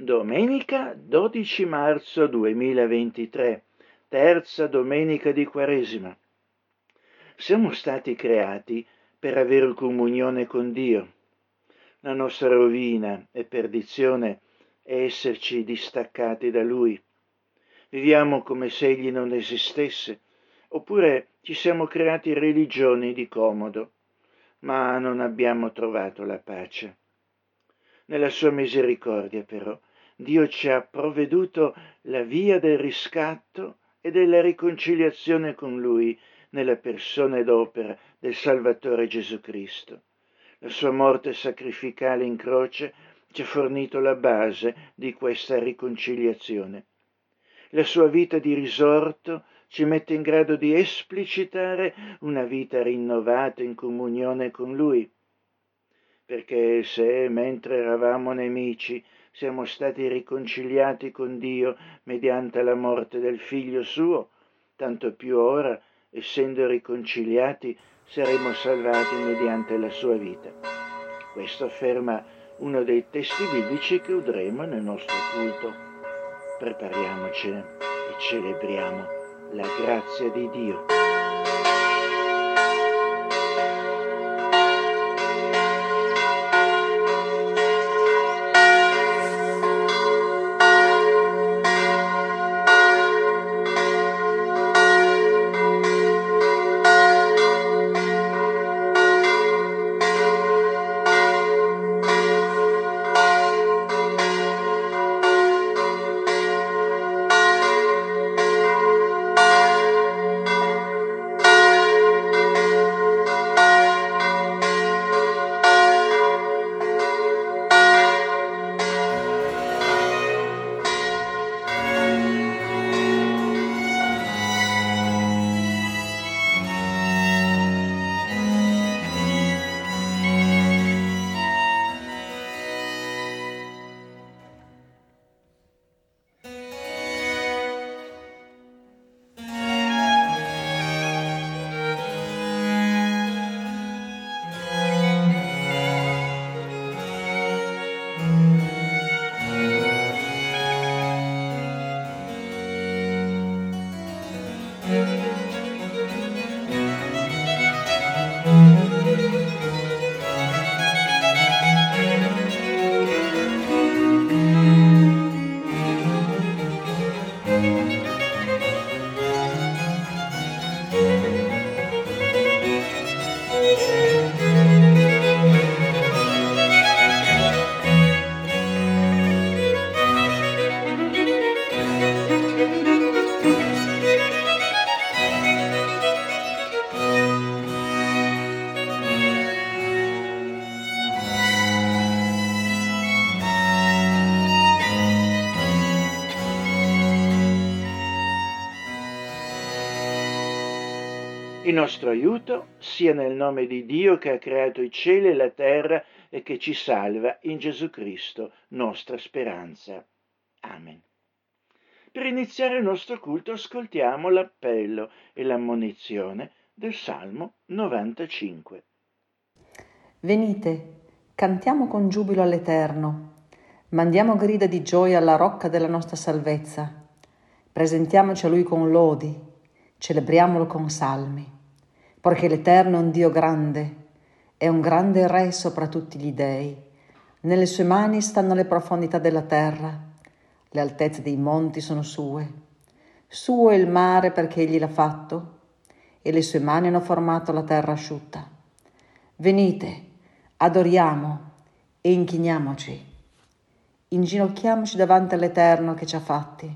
Domenica 12 marzo 2023, terza domenica di Quaresima. Siamo stati creati per avere comunione con Dio. La nostra rovina e perdizione è esserci distaccati da Lui. Viviamo come se Egli non esistesse, oppure ci siamo creati religioni di comodo, ma non abbiamo trovato la pace. Nella sua misericordia, però, Dio ci ha provveduto la via del riscatto e della riconciliazione con Lui nella persona ed opera del Salvatore Gesù Cristo. La sua morte sacrificale in croce ci ha fornito la base di questa riconciliazione. La sua vita di risorto ci mette in grado di esplicitare una vita rinnovata in comunione con Lui. Perché se mentre eravamo nemici siamo stati riconciliati con Dio mediante la morte del Figlio suo, tanto più ora, essendo riconciliati, saremo salvati mediante la sua vita. Questo afferma uno dei testi biblici che udremo nel nostro culto. Prepariamocene e celebriamo la grazia di Dio. Il nostro aiuto sia nel nome di Dio che ha creato i cieli e la terra e che ci salva in Gesù Cristo, nostra speranza. Amen. Per iniziare il nostro culto ascoltiamo l'appello e l'ammonizione del Salmo 95. Venite, cantiamo con giubilo all'Eterno, mandiamo grida di gioia alla rocca della nostra salvezza, presentiamoci a Lui con lodi, celebriamolo con salmi perché l'Eterno è un Dio grande, è un grande Re sopra tutti gli dei. Nelle sue mani stanno le profondità della terra, le altezze dei monti sono sue. Suo è il mare perché egli l'ha fatto, e le sue mani hanno formato la terra asciutta. Venite, adoriamo e inchiniamoci. Inginocchiamoci davanti all'Eterno che ci ha fatti,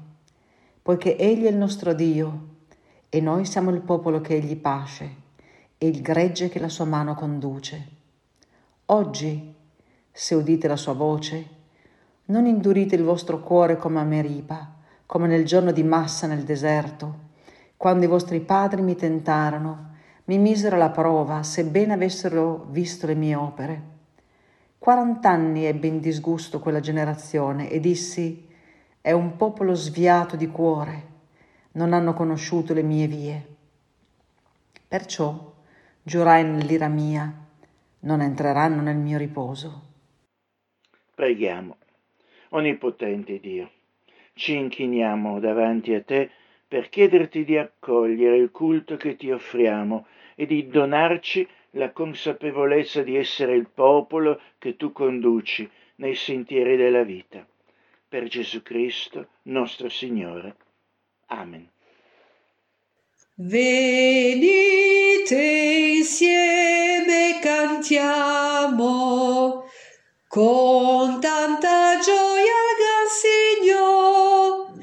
poiché Egli è il nostro Dio e noi siamo il popolo che Egli pasce e il gregge che la sua mano conduce. Oggi, se udite la sua voce, non indurite il vostro cuore come a Meripa, come nel giorno di massa nel deserto, quando i vostri padri mi tentarono, mi misero alla prova, sebbene avessero visto le mie opere. Quarant'anni ebbe in disgusto quella generazione e dissi, è un popolo sviato di cuore, non hanno conosciuto le mie vie. Perciò giurai nell'ira mia, non entreranno nel mio riposo. Preghiamo. Onnipotente Dio, ci inchiniamo davanti a te per chiederti di accogliere il culto che ti offriamo e di donarci la consapevolezza di essere il popolo che tu conduci nei sentieri della vita. Per Gesù Cristo, nostro Signore. Amen. Venite insieme cantiamo. Con tanta gioia al gran Signore,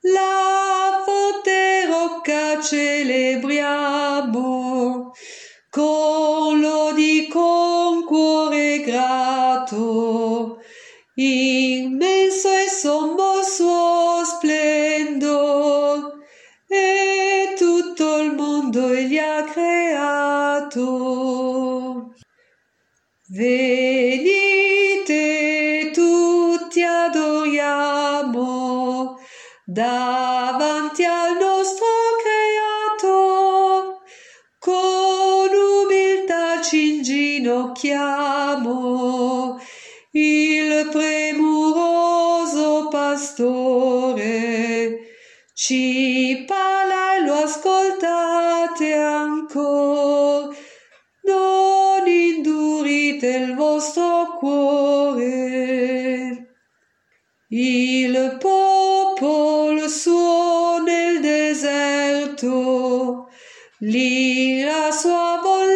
la forte rocca celebriamo. Con lodi con cuore grato, immenso e sommo creato. Venite tutti adoriamo davanti al nostro creato, con umiltà ci inginocchiamo, Il popolo suo nel deserto, l'ira sua volle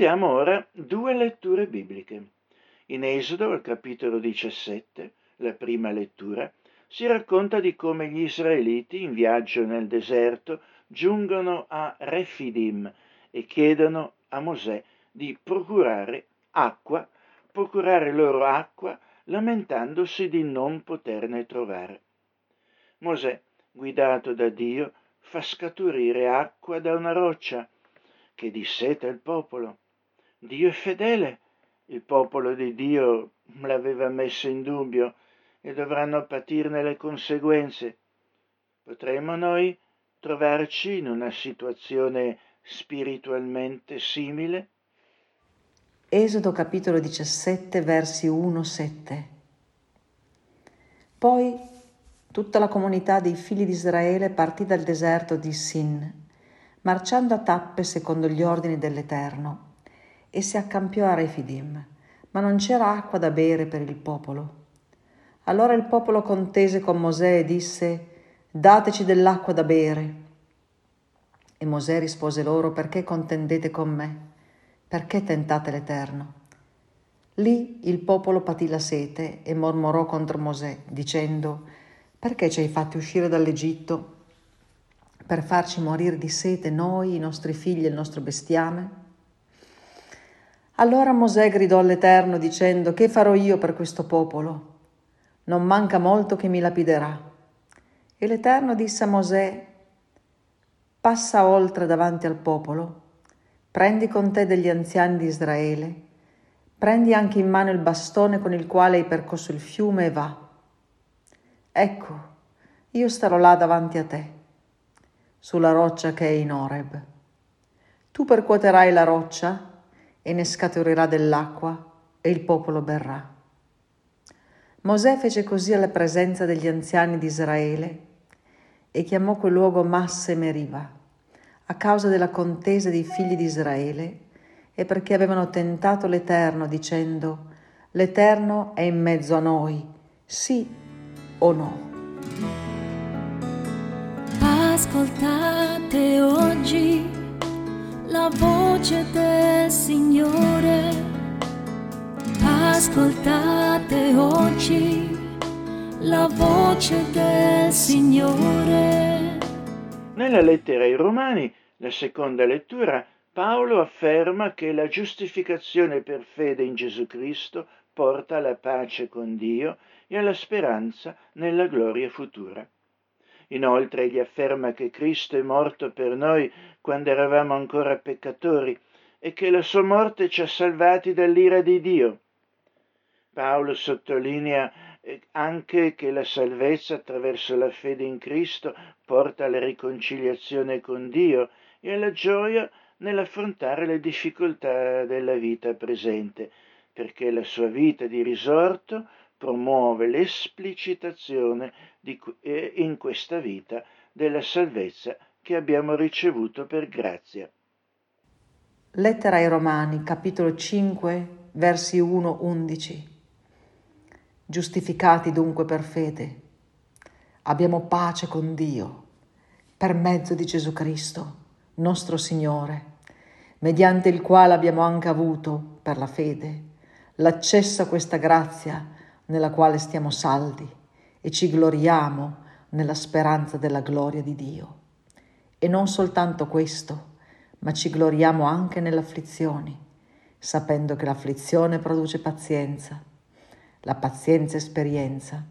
Ascoltiamo ora due letture bibliche. In Esodo, al capitolo 17, la prima lettura, si racconta di come gli israeliti in viaggio nel deserto giungono a Refidim e chiedono a Mosè di procurare acqua, procurare loro acqua, lamentandosi di non poterne trovare. Mosè, guidato da Dio, fa scaturire acqua da una roccia che disseta il popolo. Dio è fedele, il popolo di Dio l'aveva messo in dubbio e dovranno patirne le conseguenze. Potremmo noi trovarci in una situazione spiritualmente simile? Esodo capitolo 17 versi 1-7 Poi tutta la comunità dei figli di Israele partì dal deserto di Sin, marciando a tappe secondo gli ordini dell'Eterno, e si accampiò a Refidim, ma non c'era acqua da bere per il popolo. Allora il popolo contese con Mosè e disse, Dateci dell'acqua da bere. E Mosè rispose loro, Perché contendete con me? Perché tentate l'Eterno? Lì il popolo patì la sete e mormorò contro Mosè, dicendo, Perché ci hai fatti uscire dall'Egitto? Per farci morire di sete noi, i nostri figli e il nostro bestiame? Allora Mosè gridò all'Eterno dicendo, Che farò io per questo popolo? Non manca molto che mi lapiderà. E l'Eterno disse a Mosè, Passa oltre davanti al popolo, prendi con te degli anziani di Israele, prendi anche in mano il bastone con il quale hai percorso il fiume e va. Ecco, io starò là davanti a te, sulla roccia che è in Oreb. Tu percuoterai la roccia e ne scaturirà dell'acqua e il popolo berrà. Mosè fece così alla presenza degli anziani di Israele e chiamò quel luogo Masse Meriva, a causa della contesa dei figli di Israele e perché avevano tentato l'Eterno dicendo L'Eterno è in mezzo a noi, sì o no. Ascoltate oggi la voce del Signore. Ascoltate oggi la voce del Signore. Nella lettera ai Romani, la seconda lettura, Paolo afferma che la giustificazione per fede in Gesù Cristo porta alla pace con Dio e alla speranza nella gloria futura. Inoltre egli afferma che Cristo è morto per noi quando eravamo ancora peccatori e che la sua morte ci ha salvati dall'ira di Dio. Paolo sottolinea eh, anche che la salvezza attraverso la fede in Cristo porta alla riconciliazione con Dio e alla gioia nell'affrontare le difficoltà della vita presente, perché la sua vita di risorto promuove l'esplicitazione eh, in questa vita della salvezza che abbiamo ricevuto per grazia. Lettera ai Romani, capitolo 5, versi 1-11. Giustificati dunque per fede, abbiamo pace con Dio per mezzo di Gesù Cristo, nostro Signore, mediante il quale abbiamo anche avuto, per la fede, l'accesso a questa grazia nella quale stiamo saldi e ci gloriamo nella speranza della gloria di Dio. E non soltanto questo, ma ci gloriamo anche nelle afflizioni, sapendo che l'afflizione produce pazienza, la pazienza esperienza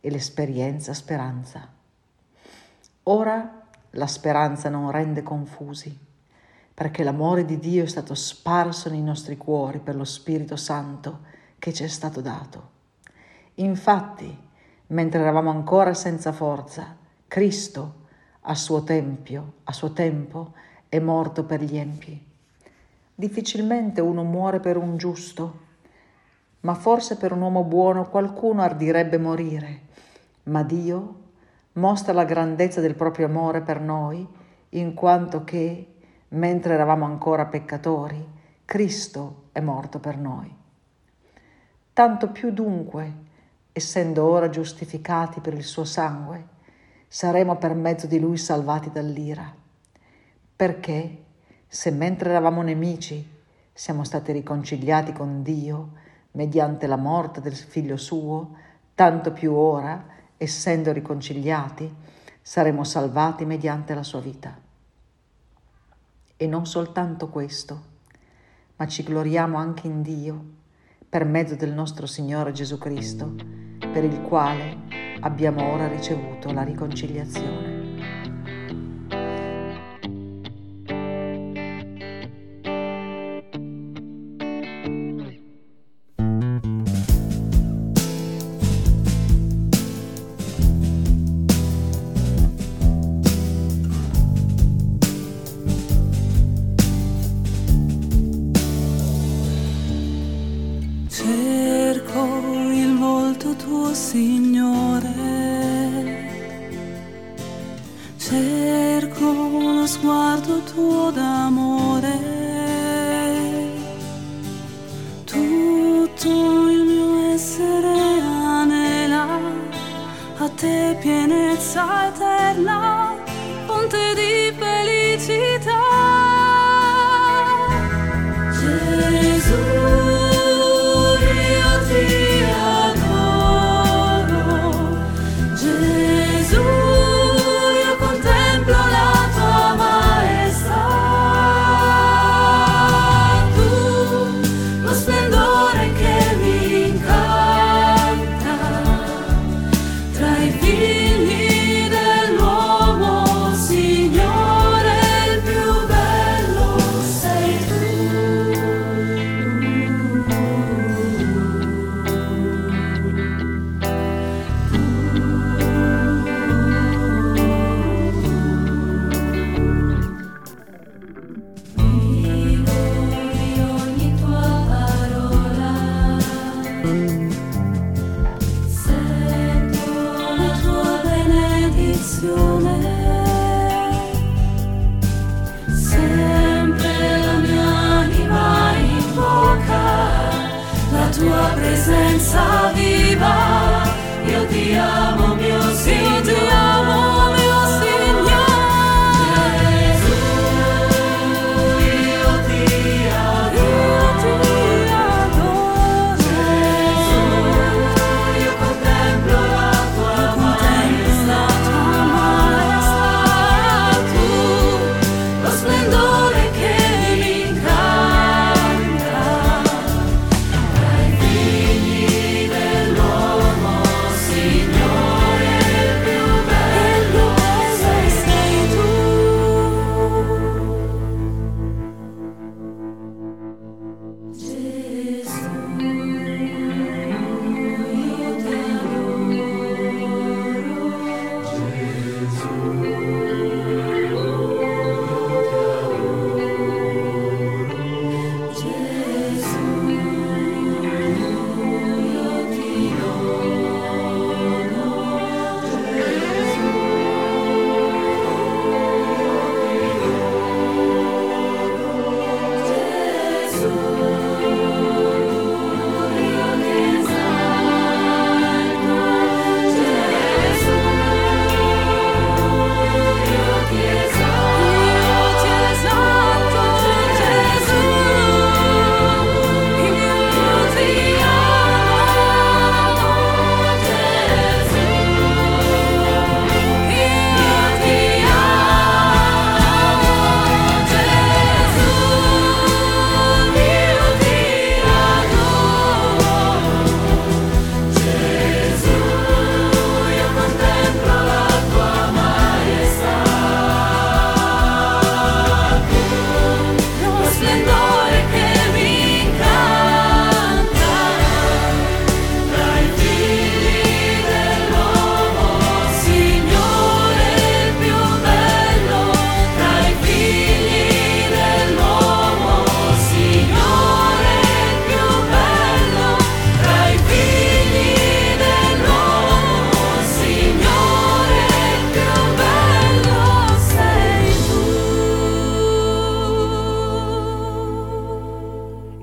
e l'esperienza speranza. Ora la speranza non rende confusi, perché l'amore di Dio è stato sparso nei nostri cuori per lo Spirito Santo che ci è stato dato. Infatti, mentre eravamo ancora senza forza, Cristo, a suo, tempio, a suo tempo, è morto per gli empi. Difficilmente uno muore per un giusto, ma forse per un uomo buono qualcuno ardirebbe morire. Ma Dio mostra la grandezza del proprio amore per noi, in quanto che, mentre eravamo ancora peccatori, Cristo è morto per noi. Tanto più dunque, essendo ora giustificati per il suo sangue, saremo per mezzo di lui salvati dall'ira. Perché, se mentre eravamo nemici siamo stati riconciliati con Dio mediante la morte del figlio suo, tanto più ora, essendo riconciliati, saremo salvati mediante la sua vita. E non soltanto questo, ma ci gloriamo anche in Dio per mezzo del nostro Signore Gesù Cristo, per il quale abbiamo ora ricevuto la riconciliazione.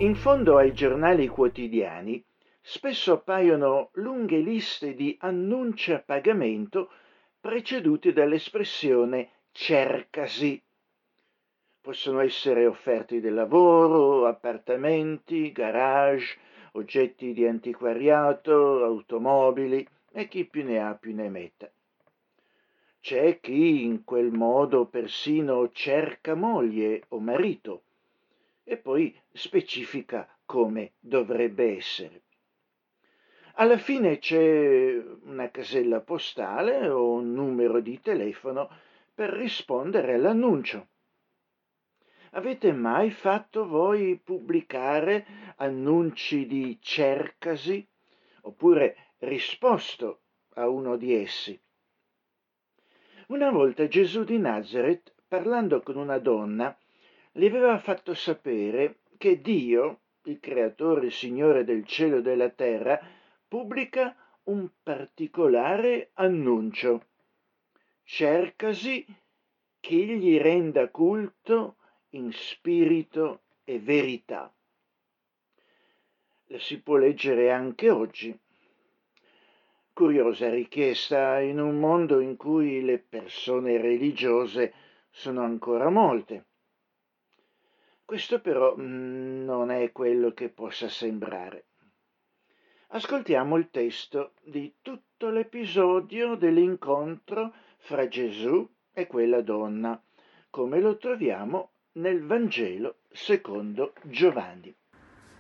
In fondo ai giornali quotidiani spesso appaiono lunghe liste di annunci a pagamento precedute dall'espressione cercasi. Possono essere offerte di lavoro, appartamenti, garage, oggetti di antiquariato, automobili e chi più ne ha più ne metta. C'è chi in quel modo persino cerca moglie o marito e poi specifica come dovrebbe essere. Alla fine c'è una casella postale o un numero di telefono per rispondere all'annuncio. Avete mai fatto voi pubblicare annunci di cercasi oppure risposto a uno di essi? Una volta Gesù di Nazareth, parlando con una donna, le aveva fatto sapere che Dio, il creatore e Signore del cielo e della terra, pubblica un particolare annuncio. Cercasi che gli renda culto in spirito e verità. La si può leggere anche oggi Curiosa richiesta in un mondo in cui le persone religiose sono ancora molte. Questo però mm, non è quello che possa sembrare. Ascoltiamo il testo di tutto l'episodio dell'incontro fra Gesù e quella donna, come lo troviamo nel Vangelo secondo Giovanni.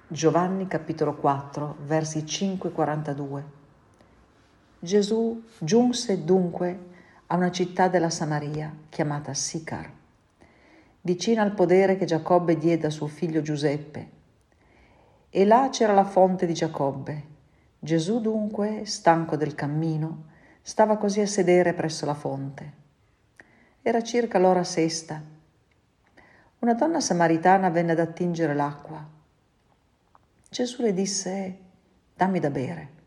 Giovanni capitolo 4, versi 5-42. Gesù giunse dunque a una città della Samaria chiamata Sicar, vicina al podere che Giacobbe diede a suo figlio Giuseppe. E là c'era la fonte di Giacobbe. Gesù dunque, stanco del cammino, stava così a sedere presso la fonte. Era circa l'ora sesta. Una donna samaritana venne ad attingere l'acqua. Gesù le disse, dammi da bere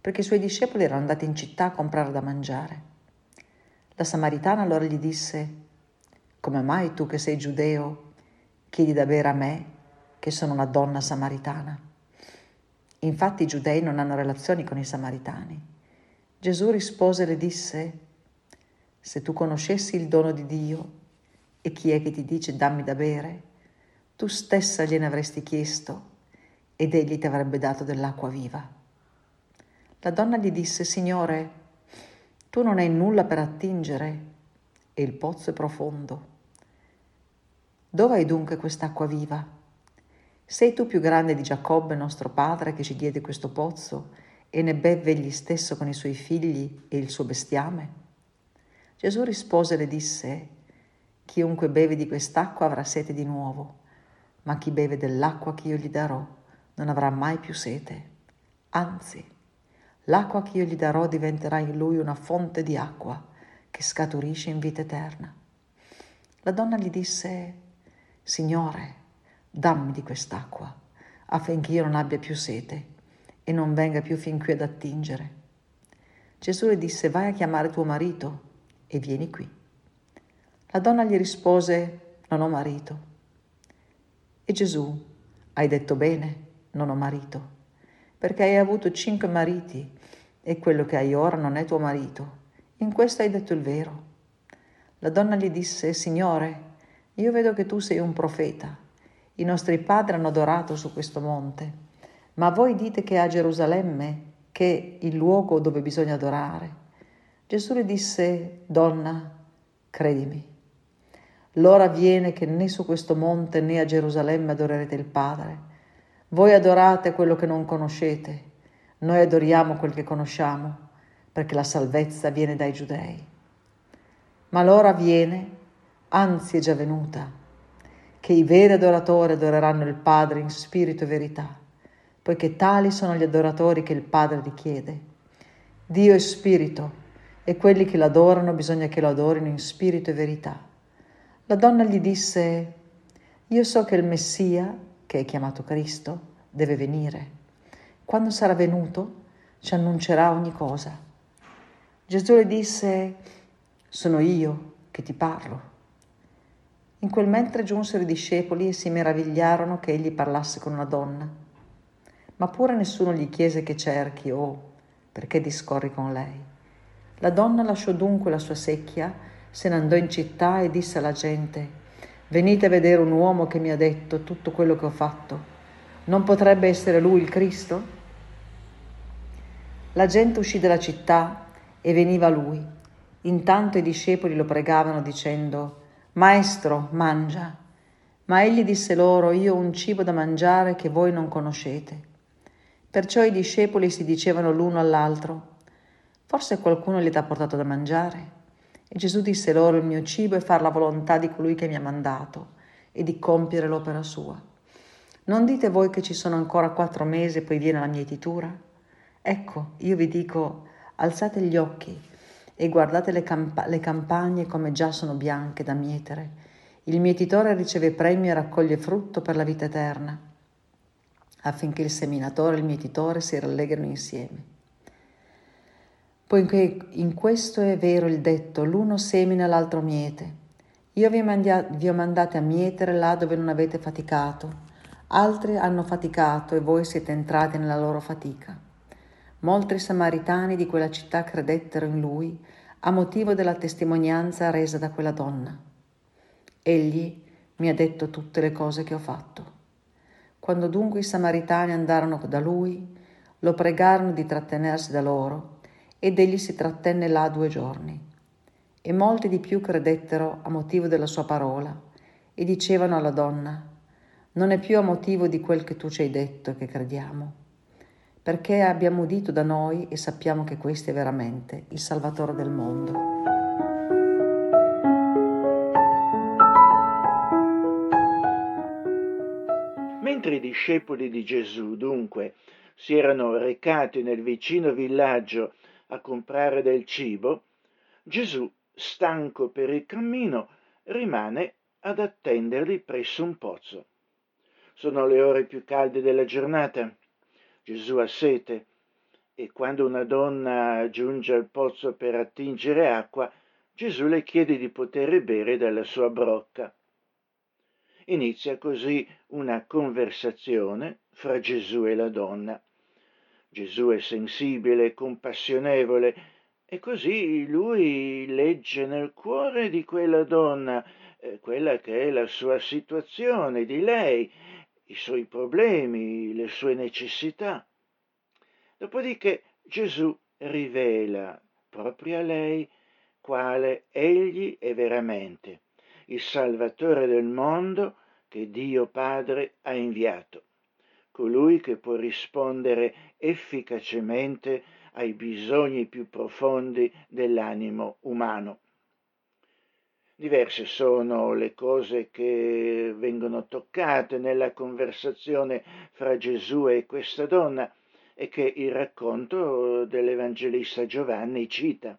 perché i suoi discepoli erano andati in città a comprare da mangiare. La Samaritana allora gli disse, come mai tu che sei giudeo chiedi da bere a me, che sono una donna samaritana? Infatti i giudei non hanno relazioni con i samaritani. Gesù rispose e le disse, se tu conoscessi il dono di Dio e chi è che ti dice dammi da bere, tu stessa gliene avresti chiesto ed egli ti avrebbe dato dell'acqua viva. La donna gli disse, Signore, tu non hai nulla per attingere e il pozzo è profondo. Hai dunque quest'acqua viva? Sei tu più grande di Giacobbe, nostro padre, che ci diede questo pozzo e ne beve egli stesso con i suoi figli e il suo bestiame? Gesù rispose e le disse, Chiunque beve di quest'acqua avrà sete di nuovo, ma chi beve dell'acqua che io gli darò non avrà mai più sete. Anzi, L'acqua che io gli darò diventerà in lui una fonte di acqua che scaturisce in vita eterna. La donna gli disse, Signore, dammi di quest'acqua affinché io non abbia più sete e non venga più fin qui ad attingere. Gesù le disse, vai a chiamare tuo marito e vieni qui. La donna gli rispose, non ho marito. E Gesù, hai detto bene, non ho marito perché hai avuto cinque mariti e quello che hai ora non è tuo marito. In questo hai detto il vero. La donna gli disse, Signore, io vedo che tu sei un profeta. I nostri padri hanno adorato su questo monte, ma voi dite che è a Gerusalemme che è il luogo dove bisogna adorare. Gesù le disse, Donna, credimi, l'ora viene che né su questo monte né a Gerusalemme adorerete il Padre voi adorate quello che non conoscete, noi adoriamo quel che conosciamo, perché la salvezza viene dai giudei. Ma l'ora viene, anzi è già venuta, che i veri adoratori adoreranno il Padre in spirito e verità, poiché tali sono gli adoratori che il Padre richiede. Dio è spirito e quelli che l'adorano bisogna che lo adorino in spirito e verità. La donna gli disse, io so che il Messia, che è chiamato Cristo, deve venire. Quando sarà venuto, ci annuncerà ogni cosa. Gesù le disse, sono io che ti parlo. In quel mentre giunsero i discepoli e si meravigliarono che egli parlasse con una donna. Ma pure nessuno gli chiese che cerchi o perché discorri con lei. La donna lasciò dunque la sua secchia, se ne andò in città e disse alla gente, venite a vedere un uomo che mi ha detto tutto quello che ho fatto. Non potrebbe essere lui il Cristo? La gente uscì dalla città e veniva a lui. Intanto i discepoli lo pregavano dicendo, Maestro, mangia. Ma egli disse loro, Io ho un cibo da mangiare che voi non conoscete. Perciò i discepoli si dicevano l'uno all'altro, Forse qualcuno gli ha portato da mangiare? E Gesù disse loro, Il mio cibo è far la volontà di colui che mi ha mandato e di compiere l'opera sua. Non dite voi che ci sono ancora quattro mesi e poi viene la mietitura? Ecco, io vi dico, alzate gli occhi e guardate le, camp- le campagne come già sono bianche da mietere. Il mietitore riceve premio e raccoglie frutto per la vita eterna, affinché il seminatore e il mietitore si rallegrino insieme. Poiché in questo è vero il detto, l'uno semina, l'altro miete. Io vi, mandia- vi ho mandati a mietere là dove non avete faticato. Altri hanno faticato e voi siete entrati nella loro fatica. Molti samaritani di quella città credettero in lui a motivo della testimonianza resa da quella donna. Egli mi ha detto tutte le cose che ho fatto. Quando dunque i samaritani andarono da lui, lo pregarono di trattenersi da loro ed egli si trattenne là due giorni. E molti di più credettero a motivo della sua parola e dicevano alla donna, non è più a motivo di quel che tu ci hai detto che crediamo perché abbiamo udito da noi e sappiamo che questo è veramente il Salvatore del mondo. Mentre i discepoli di Gesù dunque si erano recati nel vicino villaggio a comprare del cibo, Gesù, stanco per il cammino, rimane ad attenderli presso un pozzo. Sono le ore più calde della giornata Gesù ha sete e quando una donna giunge al pozzo per attingere acqua, Gesù le chiede di poter bere dalla sua brocca. Inizia così una conversazione fra Gesù e la donna. Gesù è sensibile, compassionevole e così lui legge nel cuore di quella donna eh, quella che è la sua situazione, di lei, i suoi problemi, le sue necessità. Dopodiché Gesù rivela proprio a lei quale egli è veramente, il Salvatore del mondo che Dio Padre ha inviato, colui che può rispondere efficacemente ai bisogni più profondi dell'animo umano. Diverse sono le cose che vengono toccate nella conversazione fra Gesù e questa donna e che il racconto dell'Evangelista Giovanni cita.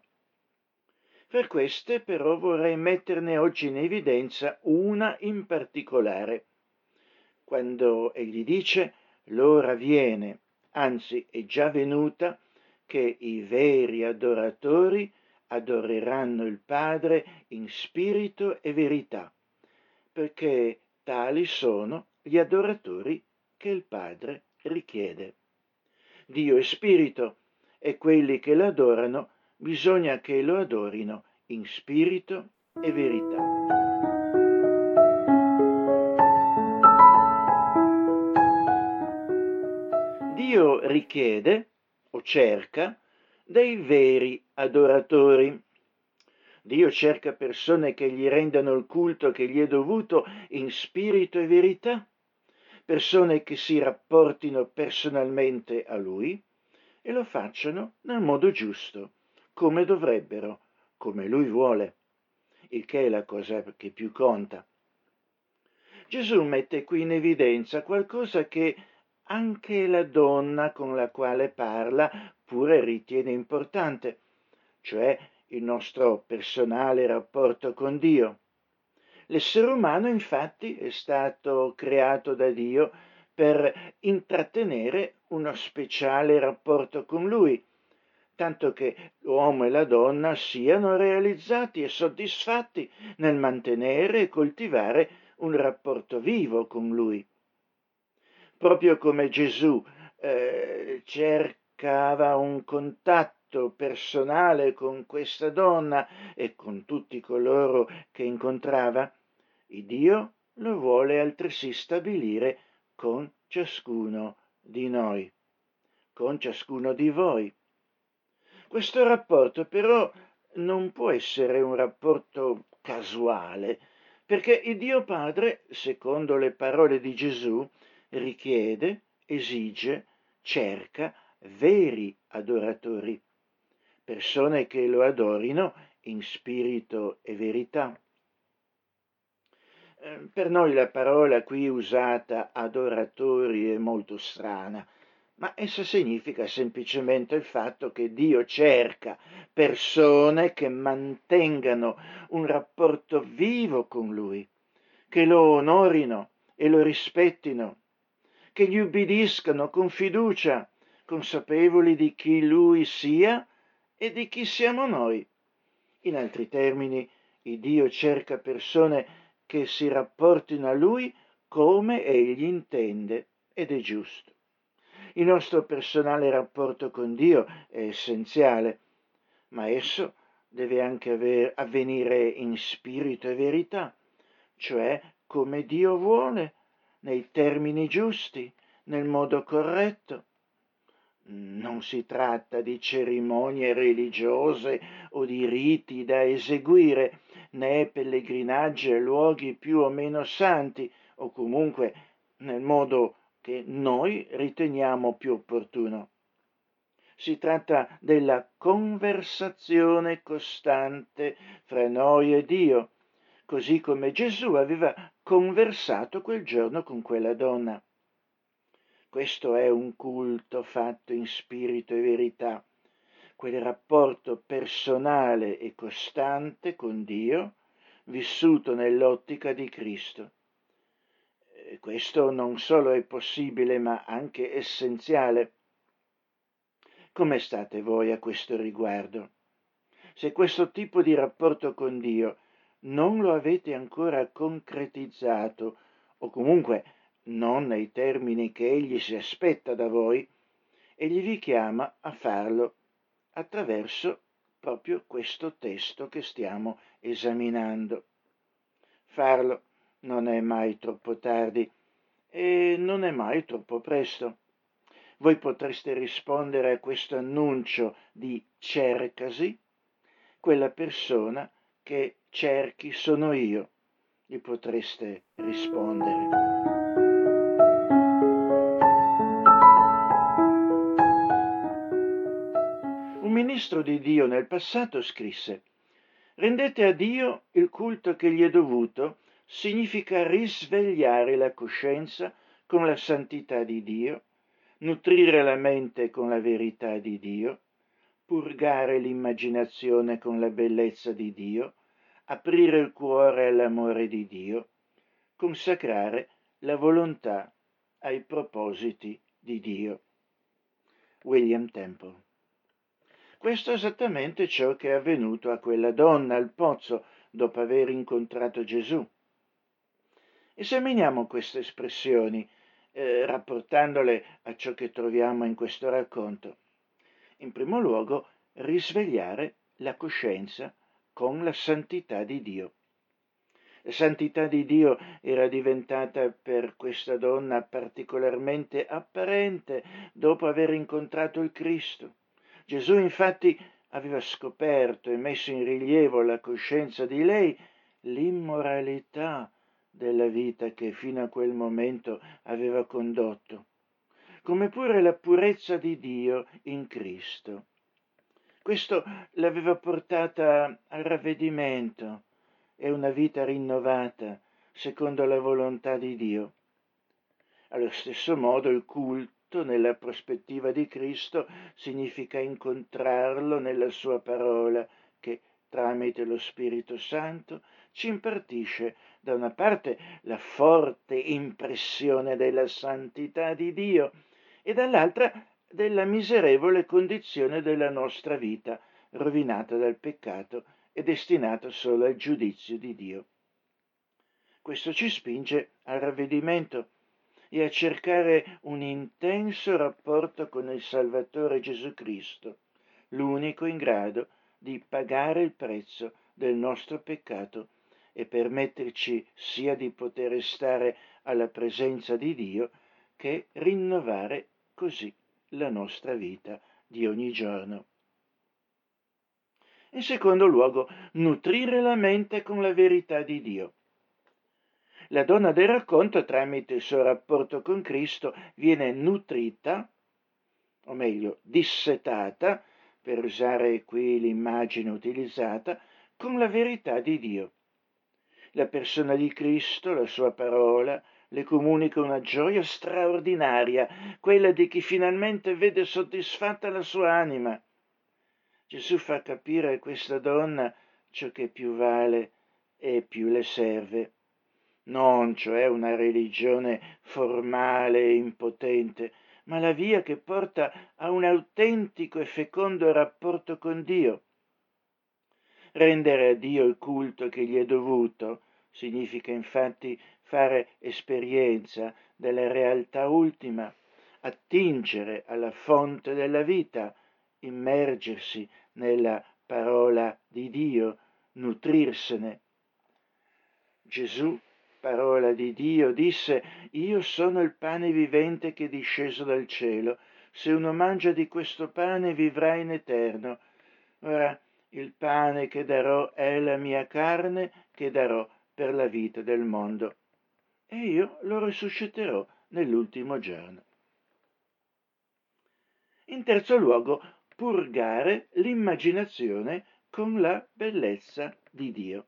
Per queste però vorrei metterne oggi in evidenza una in particolare, quando egli dice l'ora viene, anzi è già venuta, che i veri adoratori adoreranno il Padre in spirito e verità, perché tali sono gli adoratori che il Padre richiede. Dio è spirito e quelli che lo adorano bisogna che lo adorino in spirito e verità. Dio richiede o cerca dei veri adoratori. Dio cerca persone che gli rendano il culto che gli è dovuto in spirito e verità, persone che si rapportino personalmente a Lui e lo facciano nel modo giusto, come dovrebbero, come Lui vuole, il che è la cosa che più conta. Gesù mette qui in evidenza qualcosa che anche la donna con la quale parla pure ritiene importante, cioè il nostro personale rapporto con Dio. L'essere umano infatti è stato creato da Dio per intrattenere uno speciale rapporto con Lui, tanto che l'uomo e la donna siano realizzati e soddisfatti nel mantenere e coltivare un rapporto vivo con lui. Proprio come Gesù eh, cercava un contatto personale con questa donna e con tutti coloro che incontrava, Dio lo vuole altresì stabilire con ciascuno di noi, con ciascuno di voi. Questo rapporto però non può essere un rapporto casuale, perché il Dio Padre, secondo le parole di Gesù, richiede, esige, cerca veri adoratori, persone che lo adorino in spirito e verità. Eh, per noi la parola qui usata adoratori è molto strana, ma essa significa semplicemente il fatto che Dio cerca persone che mantengano un rapporto vivo con Lui, che lo onorino e lo rispettino, che gli ubbidiscano con fiducia, consapevoli di chi Lui sia e di chi siamo noi. In altri termini, il Dio cerca persone che si rapportino a Lui come Egli intende ed è giusto. Il nostro personale rapporto con Dio è essenziale, ma esso deve anche aver, avvenire in spirito e verità, cioè come Dio vuole, nei termini giusti, nel modo corretto. Non si tratta di cerimonie religiose o di riti da eseguire, né pellegrinaggi a luoghi più o meno santi, o comunque nel modo che noi riteniamo più opportuno. Si tratta della conversazione costante fra noi e Dio, così come Gesù aveva conversato quel giorno con quella donna. Questo è un culto fatto in spirito e verità, quel rapporto personale e costante con Dio vissuto nell'ottica di Cristo questo non solo è possibile, ma anche essenziale. Come state voi a questo riguardo? Se questo tipo di rapporto con Dio non lo avete ancora concretizzato, o comunque non nei termini che Egli si aspetta da voi, Egli vi chiama a farlo attraverso proprio questo testo che stiamo esaminando. Farlo non è mai troppo tardi e non è mai troppo presto. Voi potreste rispondere a questo annuncio di cercasi, quella persona che cerchi sono io, gli potreste rispondere. Un ministro di Dio nel passato scrisse Rendete a Dio il culto che gli è dovuto significa risvegliare la coscienza con la santità di Dio, nutrire la mente con la verità di Dio, purgare l'immaginazione con la bellezza di Dio, aprire il cuore all'amore di Dio, consacrare la volontà ai propositi di Dio. William Temple. Questo è esattamente ciò che è avvenuto a quella donna al pozzo dopo aver incontrato Gesù. Esaminiamo queste espressioni eh, rapportandole a ciò che troviamo in questo racconto. In primo luogo, risvegliare la coscienza con la santità di Dio. La santità di Dio era diventata per questa donna particolarmente apparente dopo aver incontrato il Cristo. Gesù infatti aveva scoperto e messo in rilievo la coscienza di lei l'immoralità della vita che fino a quel momento aveva condotto, come pure la purezza di Dio in Cristo. Questo l'aveva portata al ravvedimento e una vita rinnovata secondo la volontà di Dio. Allo stesso modo il culto nella prospettiva di Cristo significa incontrarlo nella sua parola che tramite lo Spirito Santo ci impartisce da una parte la forte impressione della santità di Dio e dall'altra della miserevole condizione della nostra vita, rovinata dal peccato e destinata solo al giudizio di Dio. Questo ci spinge al ravvedimento e a cercare un intenso rapporto con il Salvatore Gesù Cristo, l'unico in grado di pagare il prezzo del nostro peccato e permetterci sia di poter stare alla presenza di Dio che rinnovare così la nostra vita di ogni giorno. In secondo luogo, nutrire la mente con la verità di Dio. La donna del racconto, tramite il suo rapporto con Cristo, viene nutrita, o meglio, dissetata, per usare qui l'immagine utilizzata, con la verità di Dio. La persona di Cristo, la sua parola, le comunica una gioia straordinaria, quella di chi finalmente vede soddisfatta la sua anima. Gesù fa capire a questa donna ciò che più vale e più le serve. Non cioè una religione formale e impotente, ma la via che porta a un autentico e fecondo rapporto con Dio. Rendere a Dio il culto che gli è dovuto significa infatti fare esperienza della realtà ultima, attingere alla fonte della vita, immergersi nella parola di Dio, nutrirsene. Gesù, parola di Dio, disse, Io sono il pane vivente che è disceso dal cielo, se uno mangia di questo pane vivrà in eterno. Ora, il pane che darò è la mia carne che darò per la vita del mondo e io lo risusciterò nell'ultimo giorno. In terzo luogo, purgare l'immaginazione con la bellezza di Dio.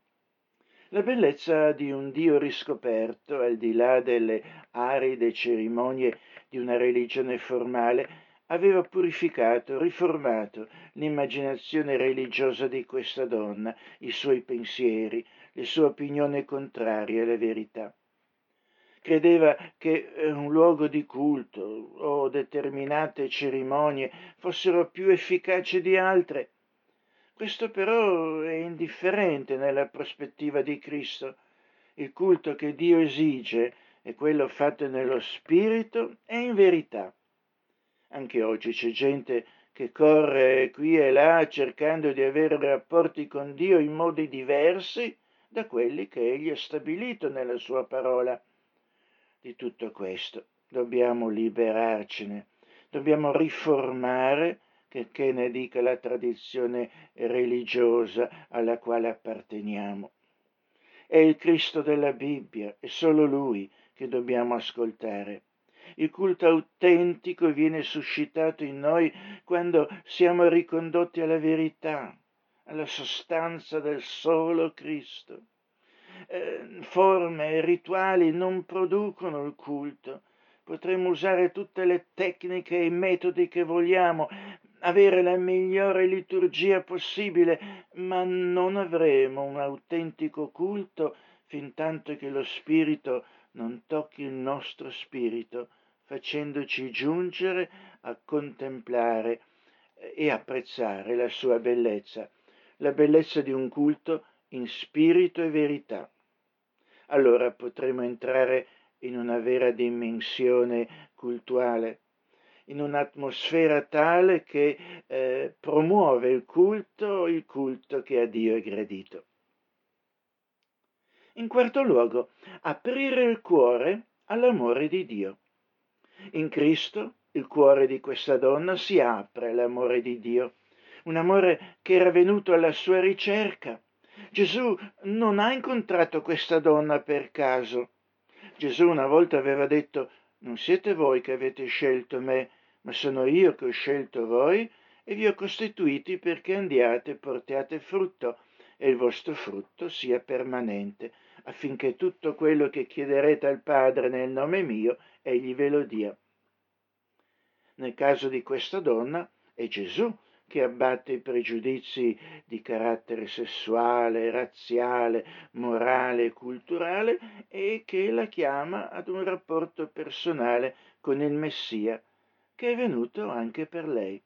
La bellezza di un Dio riscoperto, al di là delle aride cerimonie di una religione formale, aveva purificato, riformato l'immaginazione religiosa di questa donna, i suoi pensieri, le sue opinioni contrarie alla verità credeva che eh, un luogo di culto o determinate cerimonie fossero più efficaci di altre. Questo però è indifferente nella prospettiva di Cristo. Il culto che Dio esige è quello fatto nello spirito e in verità. Anche oggi c'è gente che corre qui e là cercando di avere rapporti con Dio in modi diversi da quelli che egli ha stabilito nella sua parola di tutto questo. Dobbiamo liberarcene, dobbiamo riformare, che, che ne dica la tradizione religiosa alla quale apparteniamo. È il Cristo della Bibbia, è solo Lui che dobbiamo ascoltare. Il culto autentico viene suscitato in noi quando siamo ricondotti alla verità, alla sostanza del solo Cristo eh, forme e rituali non producono il culto. Potremmo usare tutte le tecniche e i metodi che vogliamo, avere la migliore liturgia possibile, ma non avremo un autentico culto fin tanto che lo Spirito non tocchi il nostro spirito, facendoci giungere a contemplare e apprezzare la sua bellezza, la bellezza di un culto in spirito e verità. Allora potremo entrare in una vera dimensione cultuale, in un'atmosfera tale che eh, promuove il culto, il culto che a Dio è gradito. In quarto luogo, aprire il cuore all'amore di Dio. In Cristo il cuore di questa donna si apre all'amore di Dio, un amore che era venuto alla sua ricerca, Gesù non ha incontrato questa donna per caso. Gesù una volta aveva detto non siete voi che avete scelto me, ma sono io che ho scelto voi e vi ho costituiti perché andiate e portiate frutto e il vostro frutto sia permanente, affinché tutto quello che chiederete al Padre nel nome mio, egli ve lo dia. Nel caso di questa donna è Gesù che abbatte i pregiudizi di carattere sessuale, razziale, morale e culturale e che la chiama ad un rapporto personale con il Messia, che è venuto anche per lei.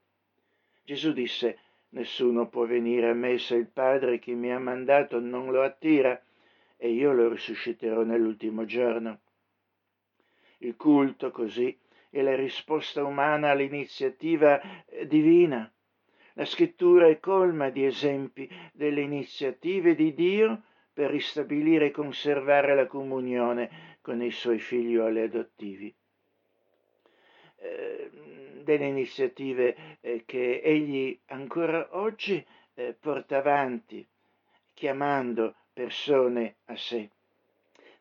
Gesù disse, Nessuno può venire a me se il Padre che mi ha mandato non lo attira, e io lo risusciterò nell'ultimo giorno. Il culto, così, è la risposta umana all'iniziativa eh, divina. La scrittura è colma di esempi delle iniziative di Dio per ristabilire e conservare la comunione con i suoi figlioli adottivi. Eh, delle iniziative eh, che egli ancora oggi eh, porta avanti, chiamando persone a sé.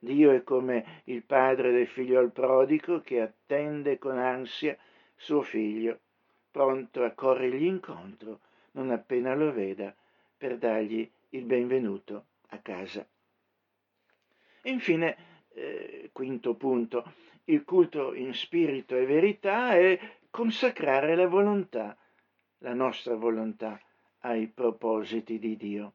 Dio è come il padre del figlio prodigo che attende con ansia suo figlio, pronto a corrergli incontro non appena lo veda per dargli il benvenuto a casa. Infine, eh, quinto punto, il culto in spirito e verità è consacrare la volontà, la nostra volontà, ai propositi di Dio.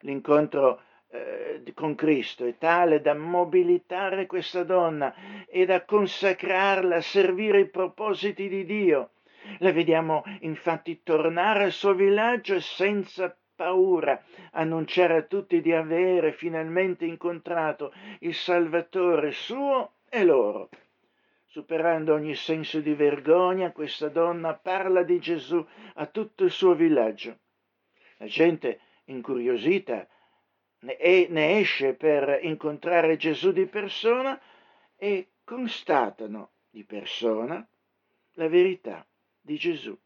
L'incontro eh, con Cristo è tale da mobilitare questa donna e da consacrarla a servire i propositi di Dio. La vediamo infatti tornare al suo villaggio senza paura, annunciare a tutti di avere finalmente incontrato il Salvatore suo e loro. Superando ogni senso di vergogna, questa donna parla di Gesù a tutto il suo villaggio. La gente, incuriosita, ne, ne esce per incontrare Gesù di persona e constatano di persona la verità di Gesù.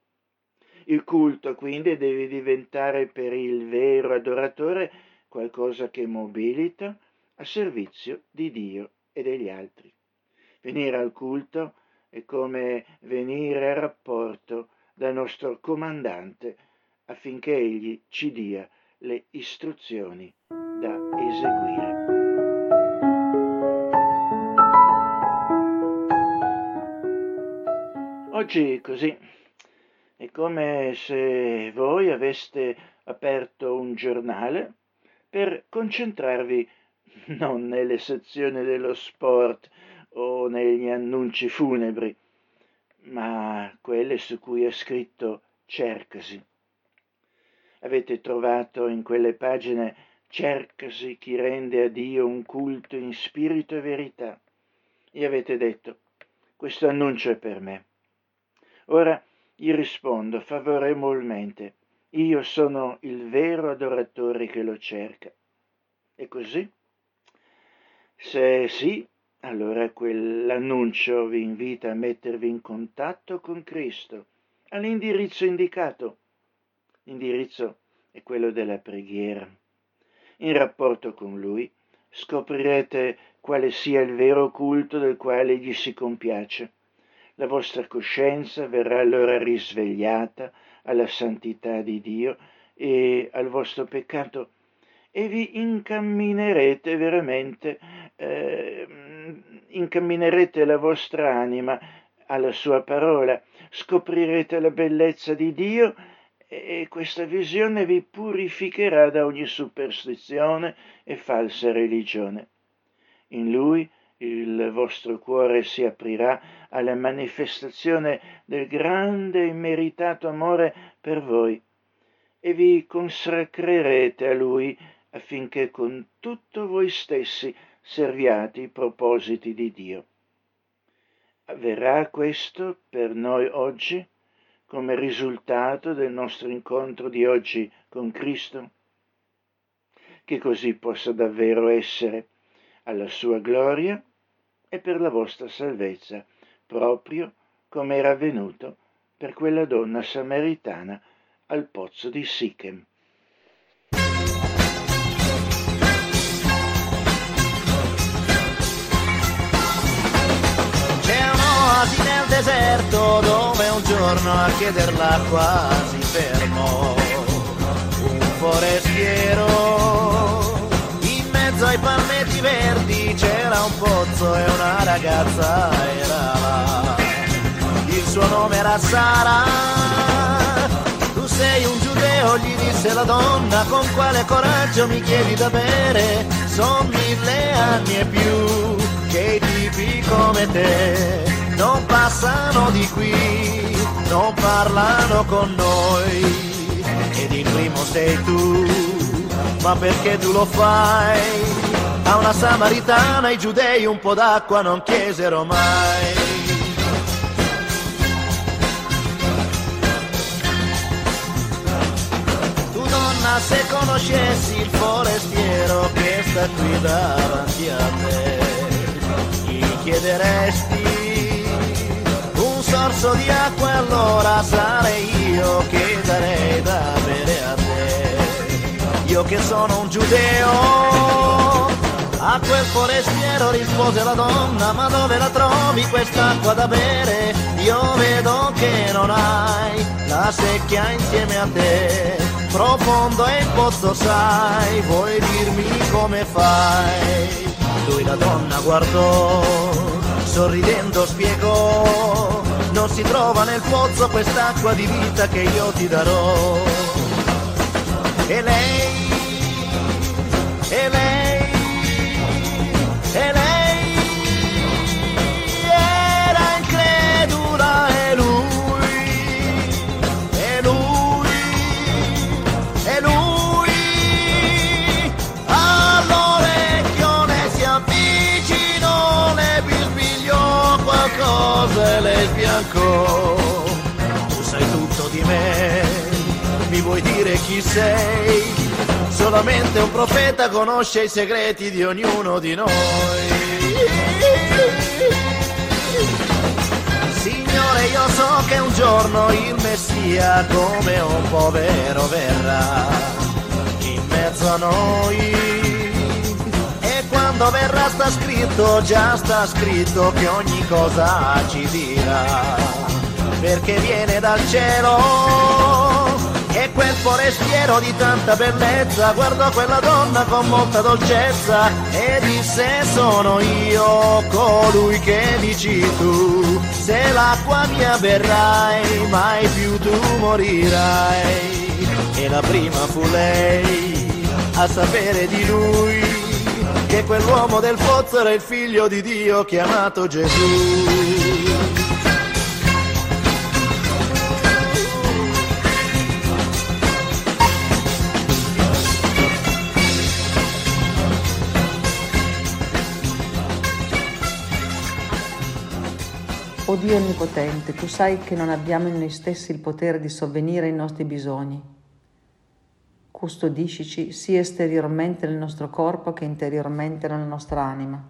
Il culto quindi deve diventare per il vero adoratore qualcosa che mobilita a servizio di Dio e degli altri. Venire al culto è come venire a rapporto dal nostro comandante affinché egli ci dia le istruzioni eseguire. Oggi così è come se voi aveste aperto un giornale per concentrarvi non nelle sezioni dello sport o negli annunci funebri, ma quelle su cui è scritto cercasi. Avete trovato in quelle pagine cercasi chi rende a Dio un culto in spirito e verità. E avete detto, questo annuncio è per me. Ora gli rispondo favorevolmente, io sono il vero adoratore che lo cerca. E così? Se sì, allora quell'annuncio vi invita a mettervi in contatto con Cristo all'indirizzo indicato. L'indirizzo è quello della preghiera. In rapporto con Lui scoprirete quale sia il vero culto del quale Egli si compiace. La vostra coscienza verrà allora risvegliata alla santità di Dio e al vostro peccato e vi incamminerete veramente eh, incamminerete la vostra anima alla sua parola, scoprirete la bellezza di Dio e questa visione vi purificherà da ogni superstizione e falsa religione. In lui il vostro cuore si aprirà alla manifestazione del grande e immeritato amore per voi e vi consacrerete a lui affinché con tutto voi stessi serviate i propositi di Dio. Avverrà questo per noi oggi come risultato del nostro incontro di oggi con Cristo? Che così possa davvero essere alla sua gloria e per la vostra salvezza, proprio come era avvenuto per quella donna samaritana al pozzo di Sichem. Deserto dove un giorno a chieder l'acqua si fermò un forestiero. In mezzo ai palmetti verdi c'era un pozzo e una ragazza era là. Il suo nome era Sara. Tu sei un giudeo, gli disse la donna, con quale coraggio mi chiedi da bere? Son mille anni e più che i tipi come te non passano di qui. non parlano con noi ed il primo sei tu, ma perché tu lo fai? A una samaritana i giudei un po' d'acqua non chiesero mai. Tu donna se conoscessi il forestiero che sta qui davanti a te, gli chiederesti sorso di acqua allora sarei io che darei da bere a te. Io che sono un giudeo, a quel forestiero rispose la donna, ma dove la trovi quest'acqua da bere? Io vedo che non hai la secchia insieme a te. Profondo è il pozzo, sai, vuoi dirmi come fai? Lui la donna guardò, sorridendo spiegò, non si trova nel pozzo quest'acqua di vita che io ti darò. E lei, e lei, sbiancò. Tu sai tutto di me, mi vuoi dire chi sei? Solamente un profeta conosce i segreti di ognuno di noi. Signore, io so che un giorno il Messia come un povero verrà in mezzo a noi. Quando verrà sta scritto, già sta scritto che ogni cosa ci dirà, perché viene dal cielo. E quel forestiero di tanta bellezza guardò quella donna con molta dolcezza e disse sono io colui che dici tu, se l'acqua mia berrai mai più tu morirai. E la prima fu lei a sapere di lui che quell'uomo del pozzo era il figlio di Dio chiamato Gesù. O Dio Onnipotente, tu sai che non abbiamo in noi stessi il potere di sovvenire ai nostri bisogni. Custodiscici sia esteriormente nel nostro corpo che interiormente nella nostra anima,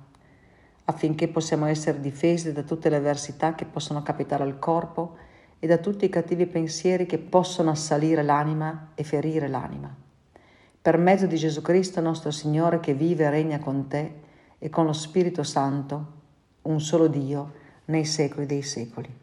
affinché possiamo essere difesi da tutte le avversità che possono capitare al corpo e da tutti i cattivi pensieri che possono assalire l'anima e ferire l'anima. Per mezzo di Gesù Cristo nostro Signore che vive e regna con te e con lo Spirito Santo, un solo Dio, nei secoli dei secoli.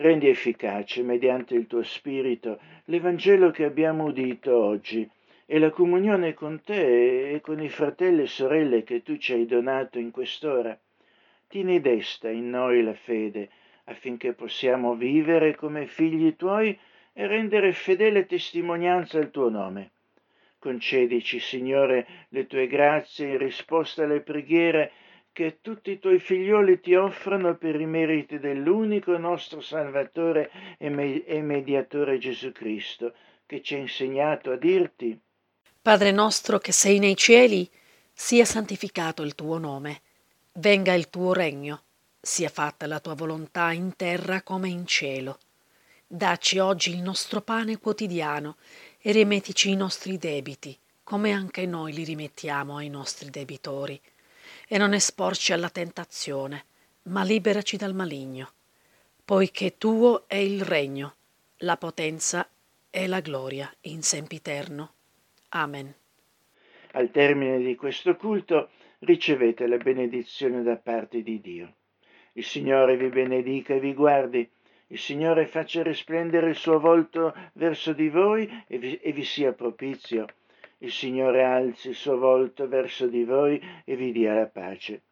Rendi efficace mediante il tuo Spirito l'Evangelo che abbiamo udito oggi e la comunione con te e con i fratelli e sorelle che tu ci hai donato in quest'ora. Tieni desta in noi la fede affinché possiamo vivere come figli tuoi e rendere fedele testimonianza al tuo nome. Concedici, Signore, le tue grazie in risposta alle preghiere che tutti i tuoi figlioli ti offrono per i meriti dell'unico nostro Salvatore e, e mediatore Gesù Cristo, che ci ha insegnato a dirti. Padre nostro che sei nei cieli, sia santificato il tuo nome, venga il tuo regno, sia fatta la tua volontà in terra come in cielo. Dacci oggi il nostro pane quotidiano e rimettici i nostri debiti, come anche noi li rimettiamo ai nostri debitori. E non esporci alla tentazione, ma liberaci dal maligno, poiché tuo è il regno, la potenza e la gloria in sempiterno. Amen. Al termine di questo culto ricevete la benedizione da parte di Dio. Il Signore vi benedica e vi guardi. Il Signore faccia risplendere il suo volto verso di voi e vi, e vi, sia propizio. Il Signore alzi il suo volto verso di voi e vi dia la pace.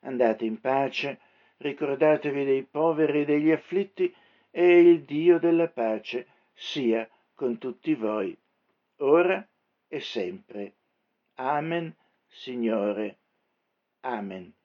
Andate in pace, ricordatevi dei poveri e degli afflitti e il Dio della pace sia con tutti voi, ora e sempre. Amen, Signore. Amen.